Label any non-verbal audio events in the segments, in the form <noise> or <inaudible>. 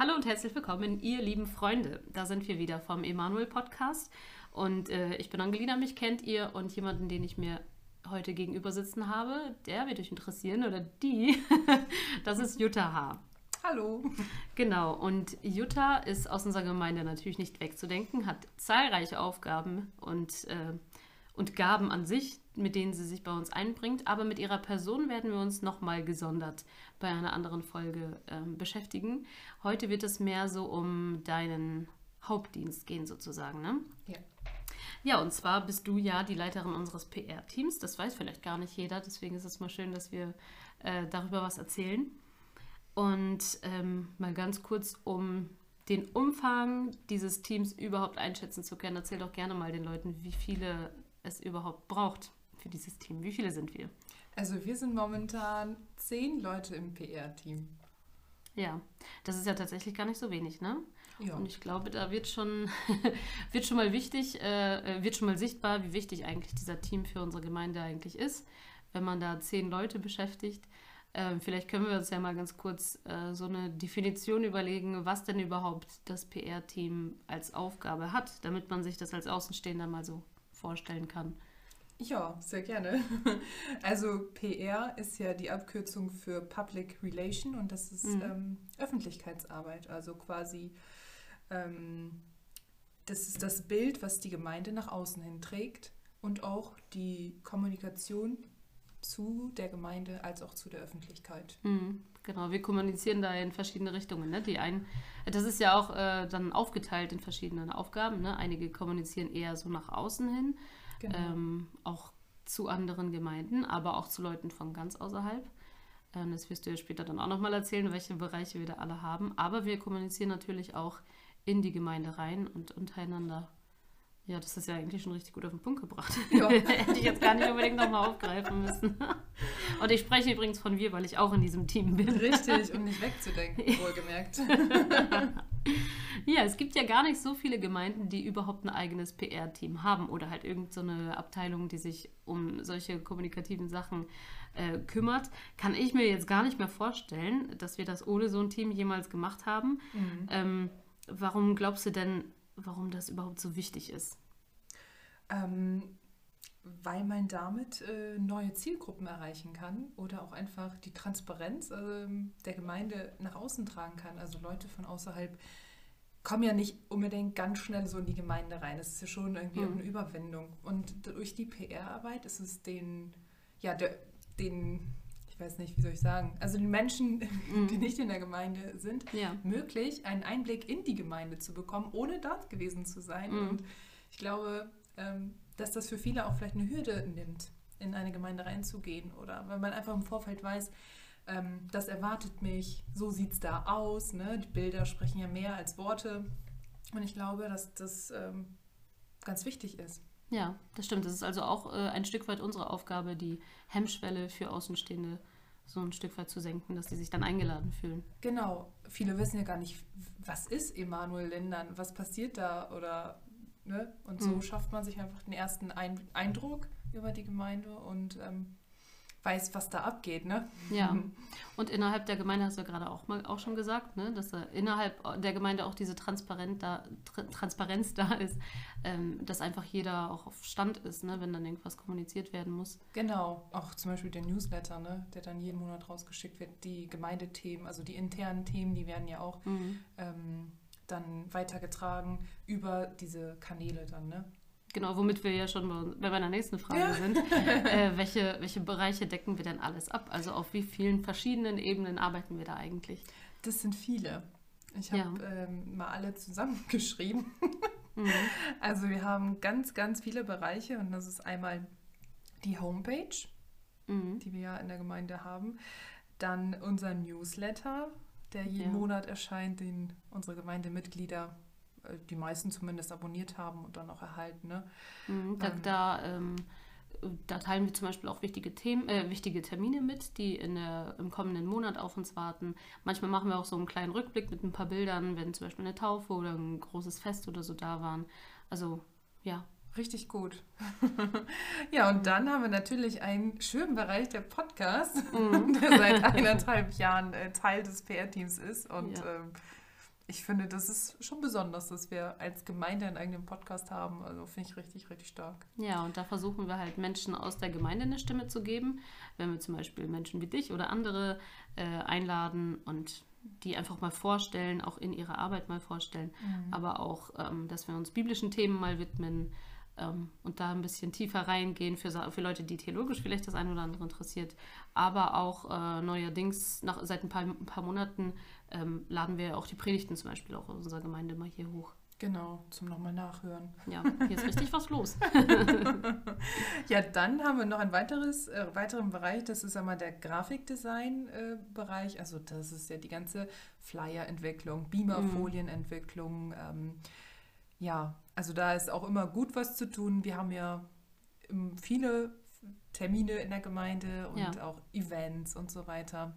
Hallo und herzlich willkommen, ihr lieben Freunde. Da sind wir wieder vom Emanuel Podcast. Und äh, ich bin Angelina, mich kennt ihr. Und jemanden, den ich mir heute gegenüber sitzen habe, der wird euch interessieren oder die, <laughs> das ist Jutta H. Hallo. Genau, und Jutta ist aus unserer Gemeinde natürlich nicht wegzudenken, hat zahlreiche Aufgaben und, äh, und Gaben an sich, mit denen sie sich bei uns einbringt. Aber mit ihrer Person werden wir uns nochmal gesondert bei einer anderen Folge äh, beschäftigen. Heute wird es mehr so um deinen Hauptdienst gehen, sozusagen. Ne? Ja. Ja, und zwar bist du ja die Leiterin unseres PR-Teams. Das weiß vielleicht gar nicht jeder, deswegen ist es mal schön, dass wir äh, darüber was erzählen. Und ähm, mal ganz kurz, um den Umfang dieses Teams überhaupt einschätzen zu können, erzähl doch gerne mal den Leuten, wie viele es überhaupt braucht für dieses Team. Wie viele sind wir? Also wir sind momentan zehn Leute im PR-Team. Ja, das ist ja tatsächlich gar nicht so wenig, ne? Ja. Und ich glaube, da wird schon, <laughs> wird schon mal wichtig, äh, wird schon mal sichtbar, wie wichtig eigentlich dieser Team für unsere Gemeinde eigentlich ist, wenn man da zehn Leute beschäftigt. Ähm, vielleicht können wir uns ja mal ganz kurz äh, so eine Definition überlegen, was denn überhaupt das PR-Team als Aufgabe hat, damit man sich das als Außenstehender mal so vorstellen kann. Ja, sehr gerne. <laughs> Also PR ist ja die Abkürzung für Public Relation und das ist Mhm. ähm, Öffentlichkeitsarbeit. Also quasi ähm, das ist das Bild, was die Gemeinde nach außen hin trägt und auch die Kommunikation zu der Gemeinde als auch zu der Öffentlichkeit. Mhm, genau, wir kommunizieren da in verschiedene Richtungen. Ne? Die einen, das ist ja auch äh, dann aufgeteilt in verschiedene Aufgaben. Ne? Einige kommunizieren eher so nach außen hin, Genau. ähm, auch zu anderen Gemeinden, aber auch zu Leuten von ganz außerhalb. Ähm, das wirst du ja später dann auch nochmal erzählen, welche Bereiche wir da alle haben. Aber wir kommunizieren natürlich auch in die Gemeinde rein und untereinander. Ja, das ist ja eigentlich schon richtig gut auf den Punkt gebracht. <laughs> Ja. <laughs> Hätte ich jetzt gar nicht unbedingt nochmal aufgreifen müssen. <laughs> Und ich spreche übrigens von wir, weil ich auch in diesem Team bin. Richtig und nicht wegzudenken, wohlgemerkt. Ja, es gibt ja gar nicht so viele Gemeinden, die überhaupt ein eigenes PR-Team haben oder halt irgendeine so eine Abteilung, die sich um solche kommunikativen Sachen äh, kümmert. Kann ich mir jetzt gar nicht mehr vorstellen, dass wir das ohne so ein Team jemals gemacht haben. Mhm. Ähm, warum glaubst du denn, warum das überhaupt so wichtig ist? Ähm, weil man damit äh, neue Zielgruppen erreichen kann oder auch einfach die Transparenz ähm, der Gemeinde nach außen tragen kann. Also Leute von außerhalb kommen ja nicht unbedingt ganz schnell so in die Gemeinde rein. Es ist ja schon irgendwie Mhm. eine Überwindung. Und durch die PR-Arbeit ist es den, ja, der, den, ich weiß nicht, wie soll ich sagen, also den Menschen, die nicht in der Gemeinde sind, Ja. möglich, einen Einblick in die Gemeinde zu bekommen, ohne dort gewesen zu sein. Mhm. Und ich glaube, ähm, dass das für viele auch vielleicht eine Hürde nimmt, in eine Gemeinde reinzugehen. Oder weil man einfach im Vorfeld weiß, ähm, das erwartet mich, so sieht es da aus. Ne? Die Bilder sprechen ja mehr als Worte. Und ich glaube, dass das ähm, ganz wichtig ist. Ja, das stimmt. Das ist also auch äh, ein Stück weit unsere Aufgabe, die Hemmschwelle für Außenstehende so ein Stück weit zu senken, dass sie sich dann eingeladen fühlen. Genau, viele wissen ja gar nicht, was ist Emanuel Lindern, was passiert da oder ne? Und so Mhm. schafft man sich einfach den ersten Ein Eindruck über die Gemeinde und ähm, weiß, was da abgeht, ne? Ja. <laughs> Und innerhalb der Gemeinde hast du ja gerade auch mal auch schon gesagt, ne, dass da innerhalb der Gemeinde auch diese Transparent da, Tr Transparenz <laughs> da ist, ähm, dass einfach jeder auch auf Stand ist, ne, wenn dann irgendwas kommuniziert werden muss. Genau, auch zum Beispiel der Newsletter, ne, der dann jeden Monat rausgeschickt wird, die Gemeindethemen, also die internen Themen, die werden ja auch ähm, dann weitergetragen über diese Kanäle dann, ne? Genau, womit wir ja schon bei, meiner nächsten Frage Ja. sind. <laughs> Äh, welche, welche Bereiche decken wir denn alles ab? Also auf wie vielen verschiedenen Ebenen arbeiten wir da eigentlich? Das sind viele. Ich Ja. habe ähm, mal alle zusammengeschrieben. Mhm. <laughs> Also wir haben ganz, ganz viele Bereiche und das ist einmal die Homepage, Mhm. die wir ja in der Gemeinde haben, dann unser Newsletter, der jeden Ja. Monat erscheint, den unsere Gemeindemitglieder, die meisten zumindest abonniert haben und dann auch erhalten. Ne? Mhm, Da, Ähm. da, ähm, da teilen wir zum Beispiel auch wichtige Themen, äh, wichtige Termine mit, die in der, im kommenden Monat auf uns warten. Manchmal machen wir auch so einen kleinen Rückblick mit ein paar Bildern, wenn zum Beispiel eine Taufe oder ein großes Fest oder so da waren. Also ja, Richtig gut. <laughs> ja, und dann haben wir natürlich einen schönen Bereich der Podcast, Mhm. <laughs> der seit eineinhalb Jahren äh, Teil des PR-Teams ist und Ja. ähm, ich finde, das ist schon besonders, dass wir als Gemeinde einen eigenen Podcast haben. Also finde ich richtig, richtig stark. Ja, und da versuchen wir halt Menschen aus der Gemeinde eine Stimme zu geben. Wenn wir zum Beispiel Menschen wie dich oder andere äh, einladen und die einfach mal vorstellen, auch in ihrer Arbeit mal vorstellen, mhm. aber auch, ähm, dass wir uns biblischen Themen mal widmen ähm, und da ein bisschen tiefer reingehen für, für Leute, die theologisch vielleicht das eine oder andere interessiert. Aber auch äh, neuerdings, nach, seit ein paar, ein paar Monaten, ähm, laden wir auch die Predigten zum Beispiel auch in unserer Gemeinde mal hier hoch. Genau, zum nochmal nachhören. Ja, hier ist richtig was los. <laughs> ja, dann haben wir noch ein weiteres, äh, weiteren Bereich, das ist einmal der Grafikdesign-Bereich. Äh, also das ist ja die ganze Flyer-Entwicklung, Beamer-Folienentwicklung. Ähm, ja, also da ist auch immer gut was zu tun. Wir haben ja ähm, viele Termine in der Gemeinde und ja. auch Events und so weiter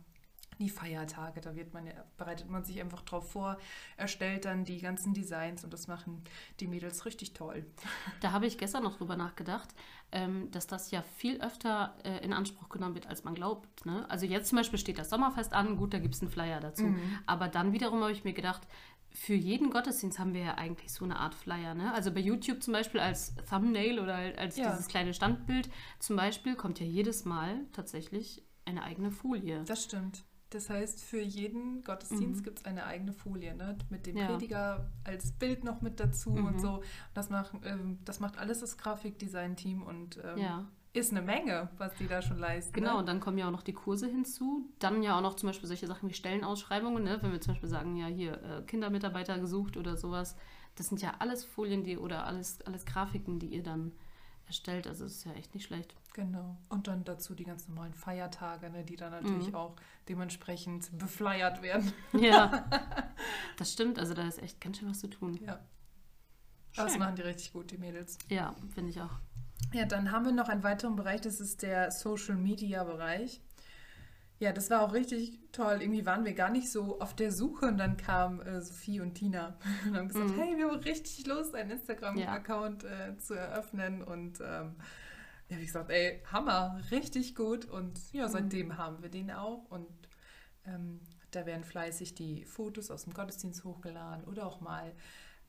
die Feiertage, da wird man ja, bereitet man sich einfach drauf vor, erstellt dann die ganzen Designs und das machen die Mädels richtig toll. <laughs> Da habe ich gestern noch drüber nachgedacht, ähm, dass das ja viel öfter äh, in Anspruch genommen wird, als man glaubt. Ne? Also jetzt zum Beispiel steht das Sommerfest an, gut, da gibt es einen Flyer dazu. Mhm. Aber dann wiederum habe ich mir gedacht, für jeden Gottesdienst haben wir ja eigentlich so eine Art Flyer. Ne? Also bei YouTube zum Beispiel als Thumbnail oder als ja. dieses kleine Standbild zum Beispiel kommt ja jedes Mal tatsächlich eine eigene Folie. Das stimmt. Das heißt, für jeden Gottesdienst mhm. gibt es eine eigene Folie, ne? mit dem ja. Prediger als Bild noch mit dazu mhm. und so. Das macht, ähm, das macht alles das Grafikdesign-Team und ähm, ja. ist eine Menge, was die da schon leisten. Genau, ne? und dann kommen ja auch noch die Kurse hinzu. Dann ja auch noch zum Beispiel solche Sachen wie Stellenausschreibungen, ne? wenn wir zum Beispiel sagen, ja, hier äh, Kindermitarbeiter gesucht oder sowas. Das sind ja alles Folien, die oder alles, alles Grafiken, die ihr dann erstellt. Also es ist ja echt nicht schlecht. Genau. Und dann dazu die ganz normalen Feiertage, ne, die dann natürlich mhm. auch dementsprechend befleiert werden. Ja, <laughs> das stimmt. Also da ist echt ganz schön was zu tun. Ja. Schön. Das machen die richtig gut, die Mädels. Ja, finde ich auch. Ja, dann haben wir noch einen weiteren Bereich, das ist der Social Media Bereich. Ja, das war auch richtig toll. Irgendwie waren wir gar nicht so auf der Suche und dann kam äh, Sophie und Tina <laughs> und haben gesagt, mhm. hey, wir haben richtig Lust, einen Instagram-Account ja. äh, zu eröffnen und ähm, ja, wie gesagt, ey, Hammer, richtig gut. Und ja, seitdem mhm. haben wir den auch. Und ähm, da werden fleißig die Fotos aus dem Gottesdienst hochgeladen oder auch mal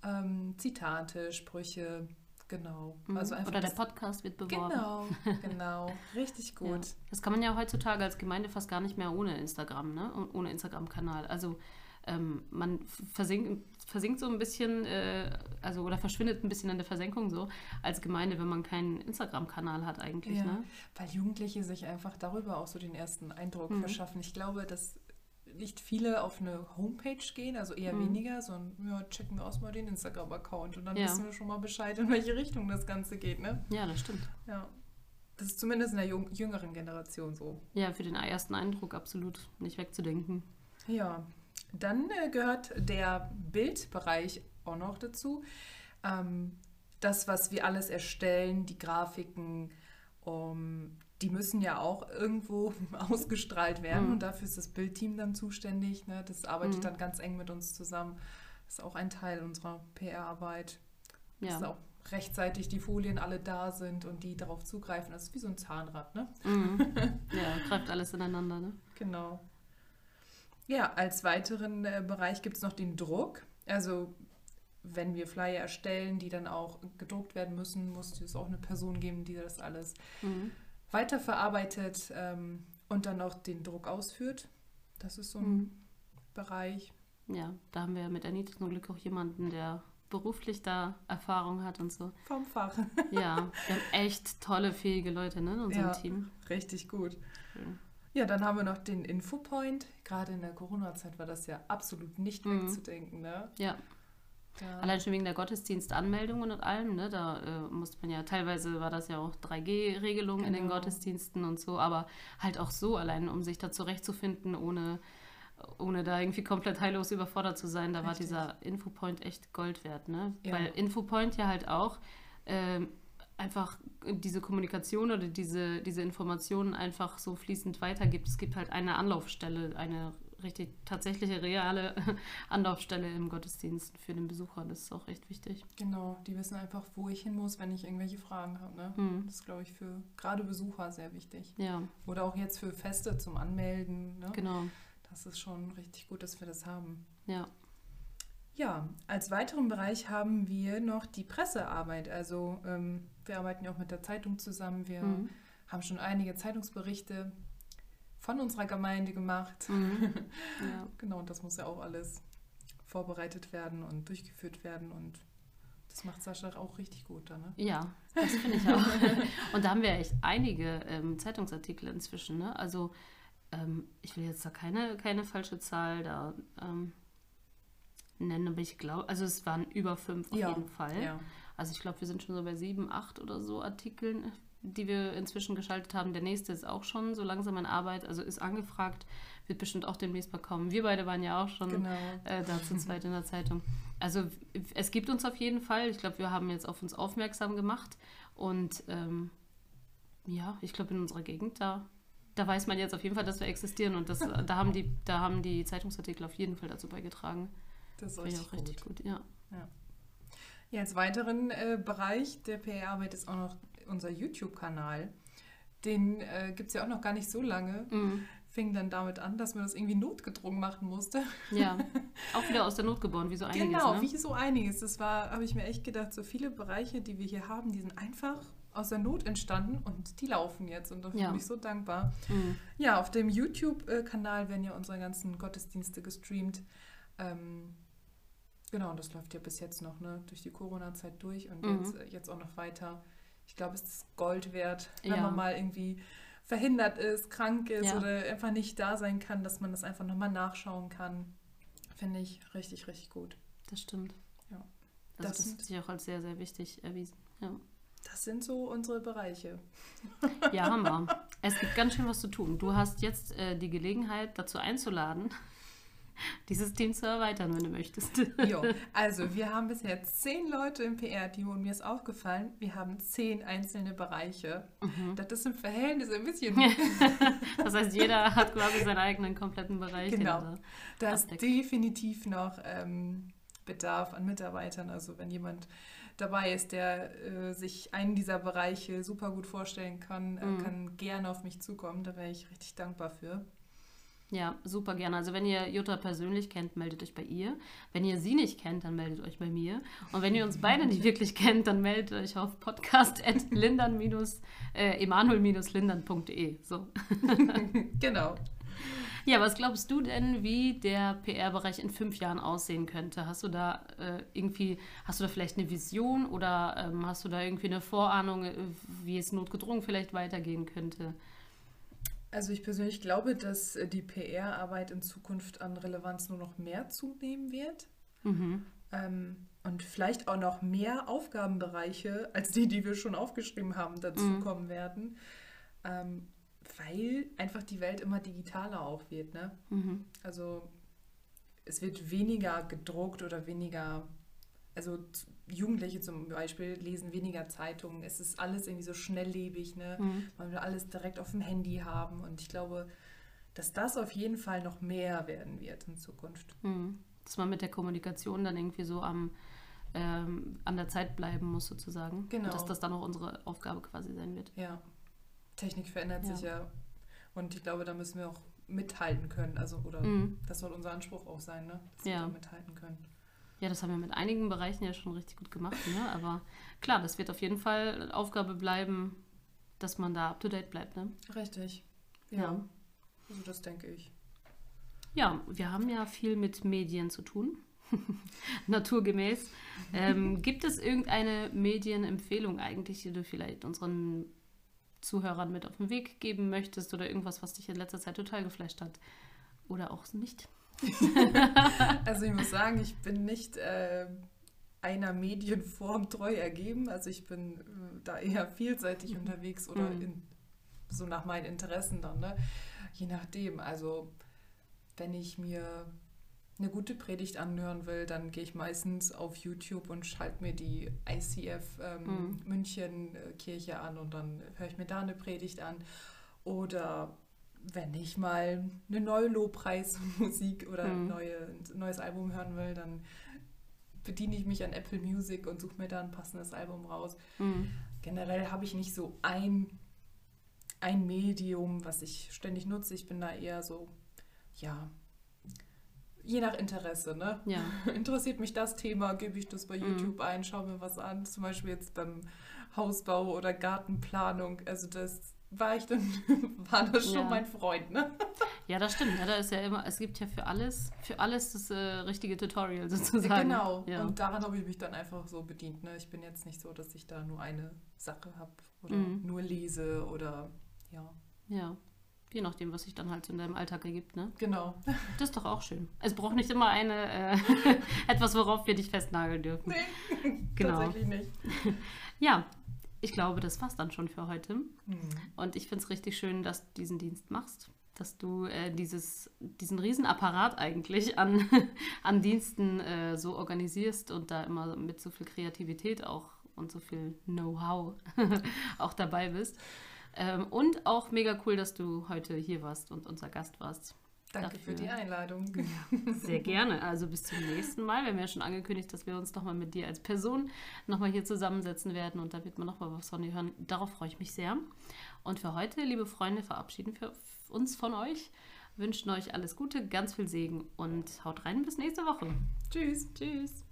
ähm, Zitate, Sprüche. Genau. Mhm. Also einfach Oder der Podcast wird beworben. Genau, <laughs> genau. Richtig gut. Ja. Das kann man ja heutzutage als Gemeinde fast gar nicht mehr ohne Instagram, ne? Ohne Instagram-Kanal. Also ähm, man versinkt, versinkt so ein bisschen, äh, also oder verschwindet ein bisschen in der Versenkung so als Gemeinde, wenn man keinen Instagram-Kanal hat eigentlich. Ja, ne? Weil Jugendliche sich einfach darüber auch so den ersten Eindruck mhm. verschaffen. Ich glaube, dass nicht viele auf eine Homepage gehen, also eher mhm. weniger, sondern ja, checken wir aus mal den Instagram-Account und dann ja. wissen wir schon mal Bescheid, in welche Richtung das Ganze geht. Ne? Ja, das stimmt. Ja. Das ist zumindest in der jüngeren Generation so. Ja, für den ersten Eindruck absolut nicht wegzudenken. Ja, dann äh, gehört der Bildbereich auch noch dazu. Ähm, das, was wir alles erstellen, die Grafiken, um, die müssen ja auch irgendwo <laughs> ausgestrahlt werden. Mhm. Und dafür ist das Bildteam dann zuständig. Ne? Das arbeitet mhm. dann ganz eng mit uns zusammen. Das ist auch ein Teil unserer PR-Arbeit. Ja. Dass auch rechtzeitig die Folien alle da sind und die darauf zugreifen. Das ist wie so ein Zahnrad, ne? Mhm. <laughs> Ja, greift alles ineinander, ne? Genau. Ja, als weiteren äh, Bereich gibt es noch den Druck. Also wenn wir Flyer erstellen, die dann auch gedruckt werden müssen, muss es auch eine Person geben, die das alles mhm. weiterverarbeitet ähm, und dann auch den Druck ausführt. Das ist so ein mhm. Bereich. Ja, da haben wir mit Anita zum Glück auch jemanden, der beruflich da Erfahrung hat und so. Vom Fach. ja, wir haben echt tolle, fähige Leute ne, in unserem ja, Team. Richtig gut. Schön. Ja, dann haben wir noch den Infopoint. Gerade in der Corona-Zeit war das ja absolut nicht mhm. wegzudenken. Ne? Ja. ja. Allein schon wegen der Gottesdienstanmeldungen und allem, ne? Da äh, musste man ja, teilweise war das ja auch 3G-Regelung genau. in den genau. Gottesdiensten und so, aber halt auch so allein, um sich da zurechtzufinden, ohne, ohne da irgendwie komplett heillos überfordert zu sein, da Richtig. war dieser Infopoint echt Gold wert, ne? Ja. Weil Infopoint ja halt auch äh, einfach diese Kommunikation oder diese, diese Informationen einfach so fließend weitergibt. Es gibt halt eine Anlaufstelle, eine richtig tatsächliche reale <laughs> Anlaufstelle im Gottesdienst für den Besucher. Das ist auch echt wichtig. Genau, die wissen einfach, wo ich hin muss, wenn ich irgendwelche Fragen habe. Ne? Mhm. Das ist, glaube ich, für gerade Besucher sehr wichtig. Ja. Oder auch jetzt für Feste zum Anmelden. Ne? Genau. Das ist schon richtig gut, dass wir das haben. Ja. Ja, als weiteren Bereich haben wir noch die Pressearbeit. Also ähm, wir arbeiten ja auch mit der Zeitung zusammen. Wir Mhm. haben schon einige Zeitungsberichte von unserer Gemeinde gemacht. Mhm. <laughs> Ja. Genau, und das muss ja auch alles vorbereitet werden und durchgeführt werden. Und das macht Sascha auch richtig gut dann, ne? Ja, das finde ich auch. <laughs> Und da haben wir echt einige ähm, Zeitungsartikel inzwischen. Ne? Also ähm, ich will jetzt da keine, keine falsche Zahl da ähm, nennen, aber ich glaube, also es waren über fünf auf Ja, jeden Fall. Ja. Also ich glaube, wir sind schon so bei sieben, acht oder so Artikeln, die wir inzwischen geschaltet haben. Der nächste ist auch schon so langsam in Arbeit, also ist angefragt, wird bestimmt auch demnächst mal kommen. Wir beide waren ja auch schon Genau. äh, da zu zweit in der Zeitung. Also es gibt uns auf jeden Fall. Ich glaube, wir haben jetzt auf uns aufmerksam gemacht. Und ähm, ja, ich glaube, in unserer Gegend, da, da weiß man jetzt auf jeden Fall, dass wir existieren. Und das, da, haben die, da haben die Zeitungsartikel auf jeden Fall dazu beigetragen. Das ist richtig, auch richtig gut. gut. Ja. Ja, als weiteren äh, Bereich der PR-Arbeit ist auch noch unser YouTube-Kanal. Den äh, gibt es ja auch noch gar nicht so lange. Mhm. Fing dann damit an, dass man das irgendwie notgedrungen machen musste. ja, <laughs> auch wieder aus der Not geboren, wie so einiges. genau, ne? wie so einiges. Das war, habe ich mir echt gedacht, so viele Bereiche, die wir hier haben, die sind einfach aus der Not entstanden und die laufen jetzt. Und dafür Ja. bin ich so dankbar. Mhm. Ja, auf dem YouTube-Kanal werden ja unsere ganzen Gottesdienste gestreamt. Ähm, genau, und das läuft ja bis jetzt noch, ne, durch die Corona-Zeit durch und Mhm. jetzt, äh, jetzt auch noch weiter. Ich glaube, es ist Gold wert, wenn Ja. man mal irgendwie verhindert ist, krank ist Ja. oder einfach nicht da sein kann, dass man das einfach nochmal nachschauen kann. Finde ich richtig, richtig gut. Das stimmt. Ja. Also Das das, sind- hat sich auch als sehr, sehr wichtig erwiesen. Ja, Das sind so unsere Bereiche. ja Hammer. <laughs> Es gibt ganz schön was zu tun. Du hast jetzt äh, die Gelegenheit, dazu einzuladen, <laughs> dieses Team zu erweitern, wenn du möchtest. <laughs> Jo, also wir haben bisher zehn Leute im PR-Team und mir ist aufgefallen, wir haben zehn einzelne Bereiche. Mhm. Das ist im Verhältnis ein bisschen <laughs> Das heißt, jeder hat quasi seinen eigenen kompletten Bereich. Genau. da- ist definitiv noch ähm, Bedarf an Mitarbeitern. Also wenn jemand dabei ist, der äh, sich einen dieser Bereiche super gut vorstellen kann, äh, Mhm. kann gerne auf mich zukommen. Da wäre ich richtig dankbar für. Ja, super gerne. Also wenn ihr Jutta persönlich kennt, meldet euch bei ihr. Wenn ihr sie nicht kennt, dann meldet euch bei mir. Und wenn ihr uns beide nicht wirklich kennt, dann meldet euch auf podcast.lindern- äh, emanuel-lindern.de. So. <laughs> genau. Ja, was glaubst du denn, wie der PR-Bereich in fünf Jahren aussehen könnte? Hast du da äh, irgendwie, hast du da vielleicht eine Vision oder ähm, hast du da irgendwie eine Vorahnung, äh, wie es notgedrungen vielleicht weitergehen könnte? Also ich persönlich glaube, dass äh, die PR-Arbeit in Zukunft an Relevanz nur noch mehr zunehmen wird. Mhm. Ähm, und vielleicht auch noch mehr Aufgabenbereiche als die, die wir schon aufgeschrieben haben, dazukommen werden. Ähm, weil einfach die Welt immer digitaler auch wird. Ne? Mhm. Also es wird weniger gedruckt oder weniger, also Jugendliche zum Beispiel lesen weniger Zeitungen. Es ist alles irgendwie so schnelllebig. Ne? Mhm. Man will alles direkt auf dem Handy haben. Und ich glaube, dass das auf jeden Fall noch mehr werden wird in Zukunft. Mhm. Dass man mit der Kommunikation dann irgendwie so am, ähm, an der Zeit bleiben muss, sozusagen. Genau. Und dass das dann auch unsere Aufgabe quasi sein wird. Ja, Technik verändert Ja. sich ja. Und ich glaube, da müssen wir auch mithalten können. Also, oder Mhm. das soll unser Anspruch auch sein, ne? dass Ja. wir da mithalten können. Ja, das haben wir mit einigen Bereichen ja schon richtig gut gemacht. Ne? Aber klar, das wird auf jeden Fall Aufgabe bleiben, dass man da up-to-date bleibt. Ne? Richtig. Ja. Ja. Also das denke ich. Ja, wir haben ja viel mit Medien zu tun. <laughs> Naturgemäß. Ähm, <laughs> gibt es irgendeine Medienempfehlung eigentlich, die du vielleicht unseren Zuhörern mit auf den Weg geben möchtest oder irgendwas, was dich in letzter Zeit total geflasht hat? Oder auch nicht? <laughs> Also ich muss sagen, ich bin nicht äh, einer Medienform treu ergeben. Also ich bin äh, da eher vielseitig unterwegs oder Mhm. in, so nach meinen Interessen dann, ne? Je nachdem. Also wenn ich mir eine gute Predigt anhören will, dann gehe ich meistens auf YouTube und schalte mir die ICF ähm, Mhm. München Kirche an und dann höre ich mir da eine Predigt an. Oder wenn ich mal eine neue Lobpreismusik oder ein Mhm. neue, ein neues Album hören will, dann bediene ich mich an Apple Music und suche mir da ein passendes Album raus. Mhm. Generell habe ich nicht so ein, ein Medium, was ich ständig nutze. Ich bin da eher so, ja, je nach Interesse, ne? Ja. <laughs> Interessiert mich das Thema, gebe ich das bei Mhm. YouTube ein, schaue mir was an. Zum Beispiel jetzt beim Hausbau oder Gartenplanung. Also das war ich dann, <laughs> war das schon Ja. mein Freund, ne? <laughs> Ja, das stimmt. Ja, da ist ja immer, es gibt ja für alles, für alles das äh, richtige Tutorial sozusagen. Genau. Ja. Und daran habe ich mich dann einfach so bedient. Ne? Ich bin jetzt nicht so, dass ich da nur eine Sache habe oder Mhm. nur lese oder ja. ja. Je nachdem, was sich dann halt so in deinem Alltag ergibt, ne? Genau. <laughs> Das ist doch auch schön. Es braucht nicht immer eine, äh, etwas, worauf wir dich festnageln dürfen. Nee, Genau. tatsächlich nicht. Ja, ich glaube, das war's dann schon für heute. Hm. Und ich finde es richtig schön, dass du diesen Dienst machst. Dass du äh, dieses, diesen Riesenapparat eigentlich an, <laughs> an Diensten äh, so organisierst und da immer mit so viel Kreativität auch und so viel Know-how <laughs> auch dabei bist. Ähm, und auch mega cool, dass du heute hier warst und unser Gast warst. Danke Dafür. für die Einladung. Sehr gerne. Also bis zum nächsten Mal. Wir haben ja schon angekündigt, dass wir uns nochmal mit dir als Person nochmal hier zusammensetzen werden und da wird man nochmal was von dir hören. Darauf freue ich mich sehr. Und für heute, liebe Freunde, verabschieden wir uns von euch, wünschen euch alles Gute, ganz viel Segen und haut rein bis nächste Woche. Tschüss. Tschüss.